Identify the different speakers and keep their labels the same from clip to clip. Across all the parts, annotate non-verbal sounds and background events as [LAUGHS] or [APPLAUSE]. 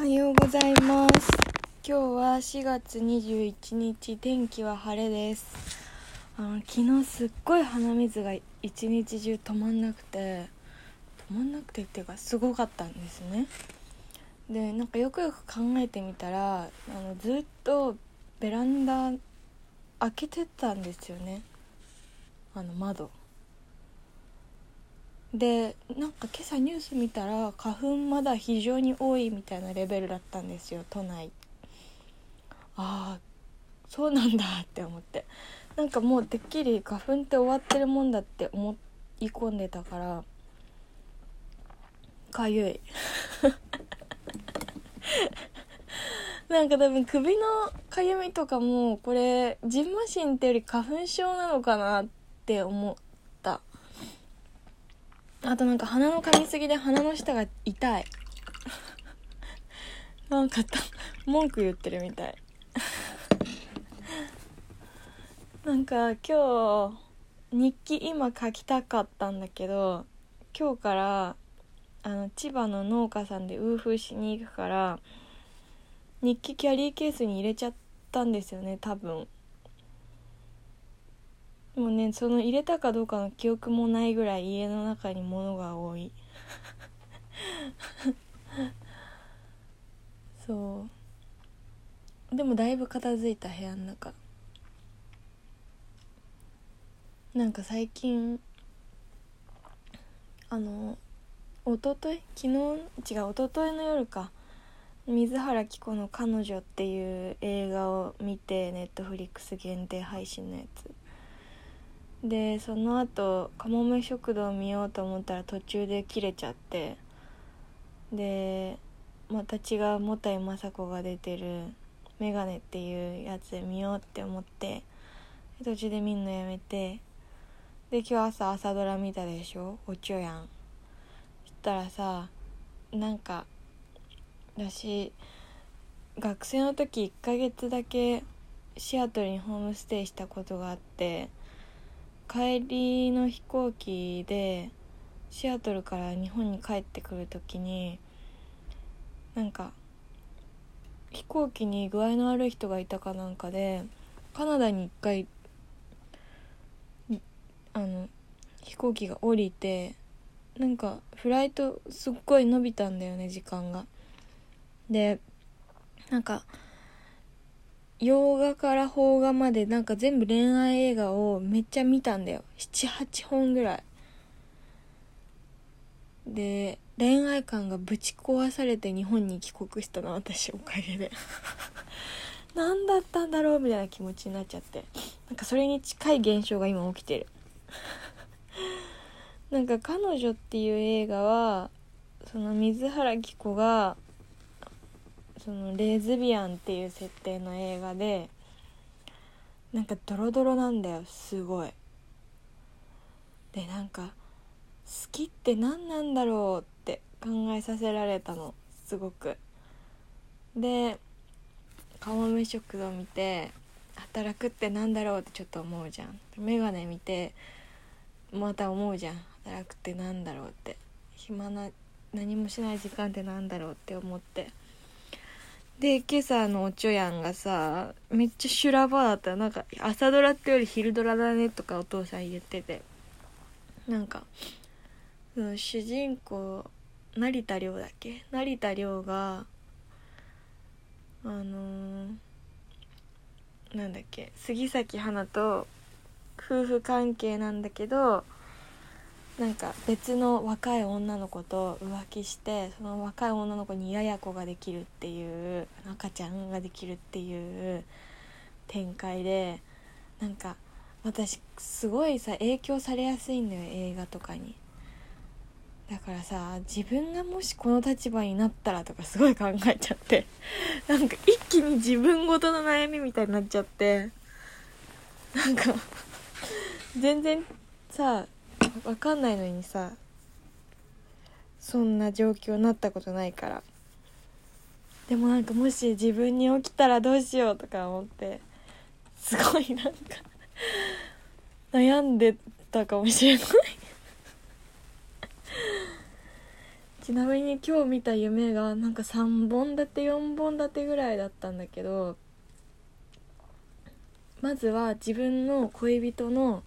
Speaker 1: はようございます。今日は4月21日天気は晴れです。あの昨日すっごい鼻水が一日中止まんなくて止まんなくてっていうかすごかったんですね。でなんかよくよく考えてみたらあのずっとベランダ開けてたんですよね。あの窓。でなんか今朝ニュース見たら花粉まだ非常に多いみたいなレベルだったんですよ都内。ああそうなんだって思って。なんかもうてっきり花粉って終わってるもんだって思い込んでたからかゆい。[LAUGHS] なんか多分首のかゆみとかもこれジンマシンってより花粉症なのかなって思ったあとなんか鼻の噛みすぎで鼻の下が痛い。[LAUGHS] なんか文句言ってるみたい。[LAUGHS] なんか今日日記今書きたかったんだけど今日からあの千葉の農家さんでウーフーしに行くから日記キャリーケースに入れちゃったんですよね多分。でもねその入れたかどうかの記憶もないぐらい家の中に物が多い。[LAUGHS] そう。でもだいぶ片付いた部屋の中。なんか最近あの一昨日昨日？違う一昨日の夜か。水原希子の「彼女」っていう映画を見てネットフリックス限定配信のやつ。でその後かもめ食堂見ようと思ったら途中で切れちゃってでまた違うもたいまさ子が出てる「メガネ」っていうやつ見ようって思って途中で見んのやめてで今日朝朝ドラ見たでしょ？おちょやん。そしたらさなんか私学生の時1ヶ月だけシアトルにホームステイしたことがあって帰りの飛行機でシアトルから日本に帰ってくる時になんか飛行機に具合の悪い人がいたかなんかでカナダに一回あの飛行機が降りてなんかフライトすっごい伸びたんだよね時間が。でなんか洋画から邦画までなんか全部恋愛映画をめっちゃ見たんだよ。78本ぐらい。で恋愛観がぶち壊されて日本に帰国したの私おかげで。[LAUGHS] 何だったんだろうみたいな気持ちになっちゃって。なんかそれに近い現象が今起きてる。[LAUGHS] なんか「彼女」っていう映画はその水原希子がそのレズビアンっていう設定の映画でなんかドロドロなんだよすごい。でなんか好きって何なんだろうって考えさせられたのすごく。でかもめ食堂見て働くってなんだろうってちょっと思うじゃん。眼鏡見てまた思うじゃん。働くってなんだろうって。暇な何もしない時間ってなんだろうって思って。で今朝のおちょやんがさめっちゃ修羅場だった。なんか朝ドラってより昼ドラだねとかお父さん言ってて。なんかその主人公成田凌だっけ？成田凌があのー、なんだっけ？杉咲花と夫婦関係なんだけどなんか別の若い女の子と浮気してその若い女の子にやや子ができるっていう赤ちゃんができるっていう展開でなんか私すごいさ影響されやすいんだよ映画とかに。だからさ自分がもしこの立場になったらとかすごい考えちゃって。[LAUGHS] なんか一気に自分ごとの悩みみたいになっちゃって。なんか全然さ [LAUGHS] 分かんないのにさそんな状況になったことないから。でもなんかもし自分に起きたらどうしようとか思ってすごいなんか [LAUGHS] 悩んでたかもしれない。[LAUGHS] ちなみに今日見た夢がなんか3本立て4本立てぐらいだったんだけどまずは自分の恋人の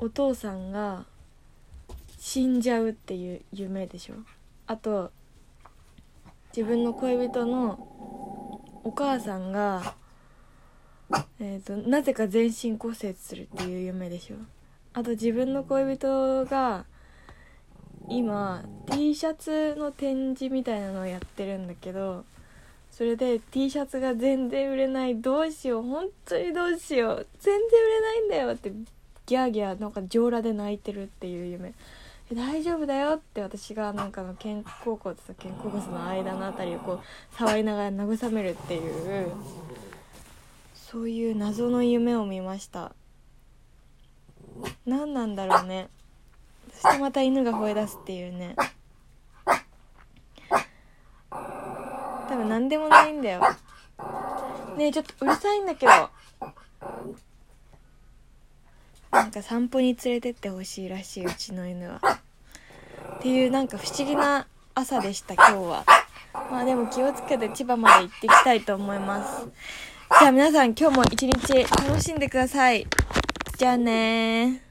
Speaker 1: お父さんが死んじゃうっていう夢でしょ？あと自分の恋人のお母さんが、えーと、なぜか全身骨折するっていう夢でしょ？あと自分の恋人が今 T シャツの展示みたいなのをやってるんだけどそれで T シャツが全然売れないどうしよう本当にどうしよう全然売れないんだよってギャーギャーなんか上裸で泣いてるっていう夢。大丈夫だよって私がなんかの肩甲骨と肩甲骨の間の辺りをこう触りながら慰めるっていうそういう謎の夢を見ました。何なんだろうねそしてまた犬が吠え出すっていうね。多分何でもないんだよ。ねえちょっとうるさいんだけど。なんか散歩に連れてってほしいらしいうちの犬は。っていうなんか不思議な朝でした今日は。まあでも気をつけて千葉まで行ってきたいと思います。じゃあ皆さん今日も一日楽しんでください。じゃあね